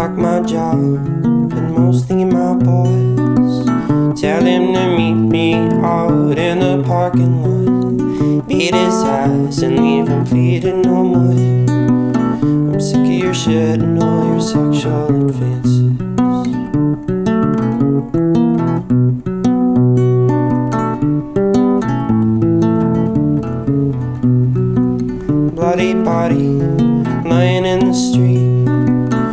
Fuck my job and most mostly my boys. Tell him to meet me out in the parking lot. Beat his ass and leave him bleeding no more. Your shit and all your sexual advances. Bloody body lying in the street.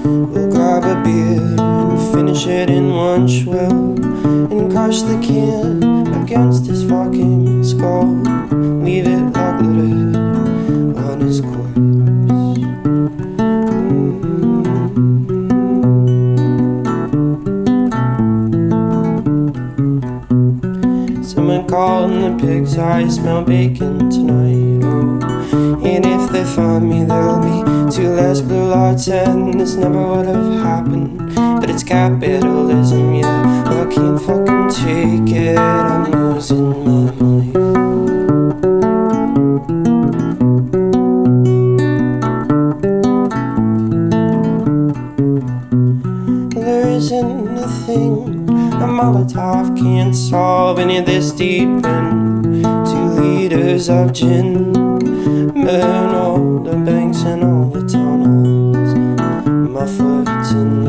We'll grab a beer and finish it in one swill and crush the can against his fucking skull. Leave it like litter on his corpse. Called and the pigs I smell bacon tonight. Oh, and if they find me, there'll be two less blue lights, and this never would have happened. But it's capitalism, yeah. I can't fucking take it. I'm losing my mind. There isn't a thing the Molotov can't solve any of this deep end. Two liters of gin, burn all the banks and all the tunnels. My foot's in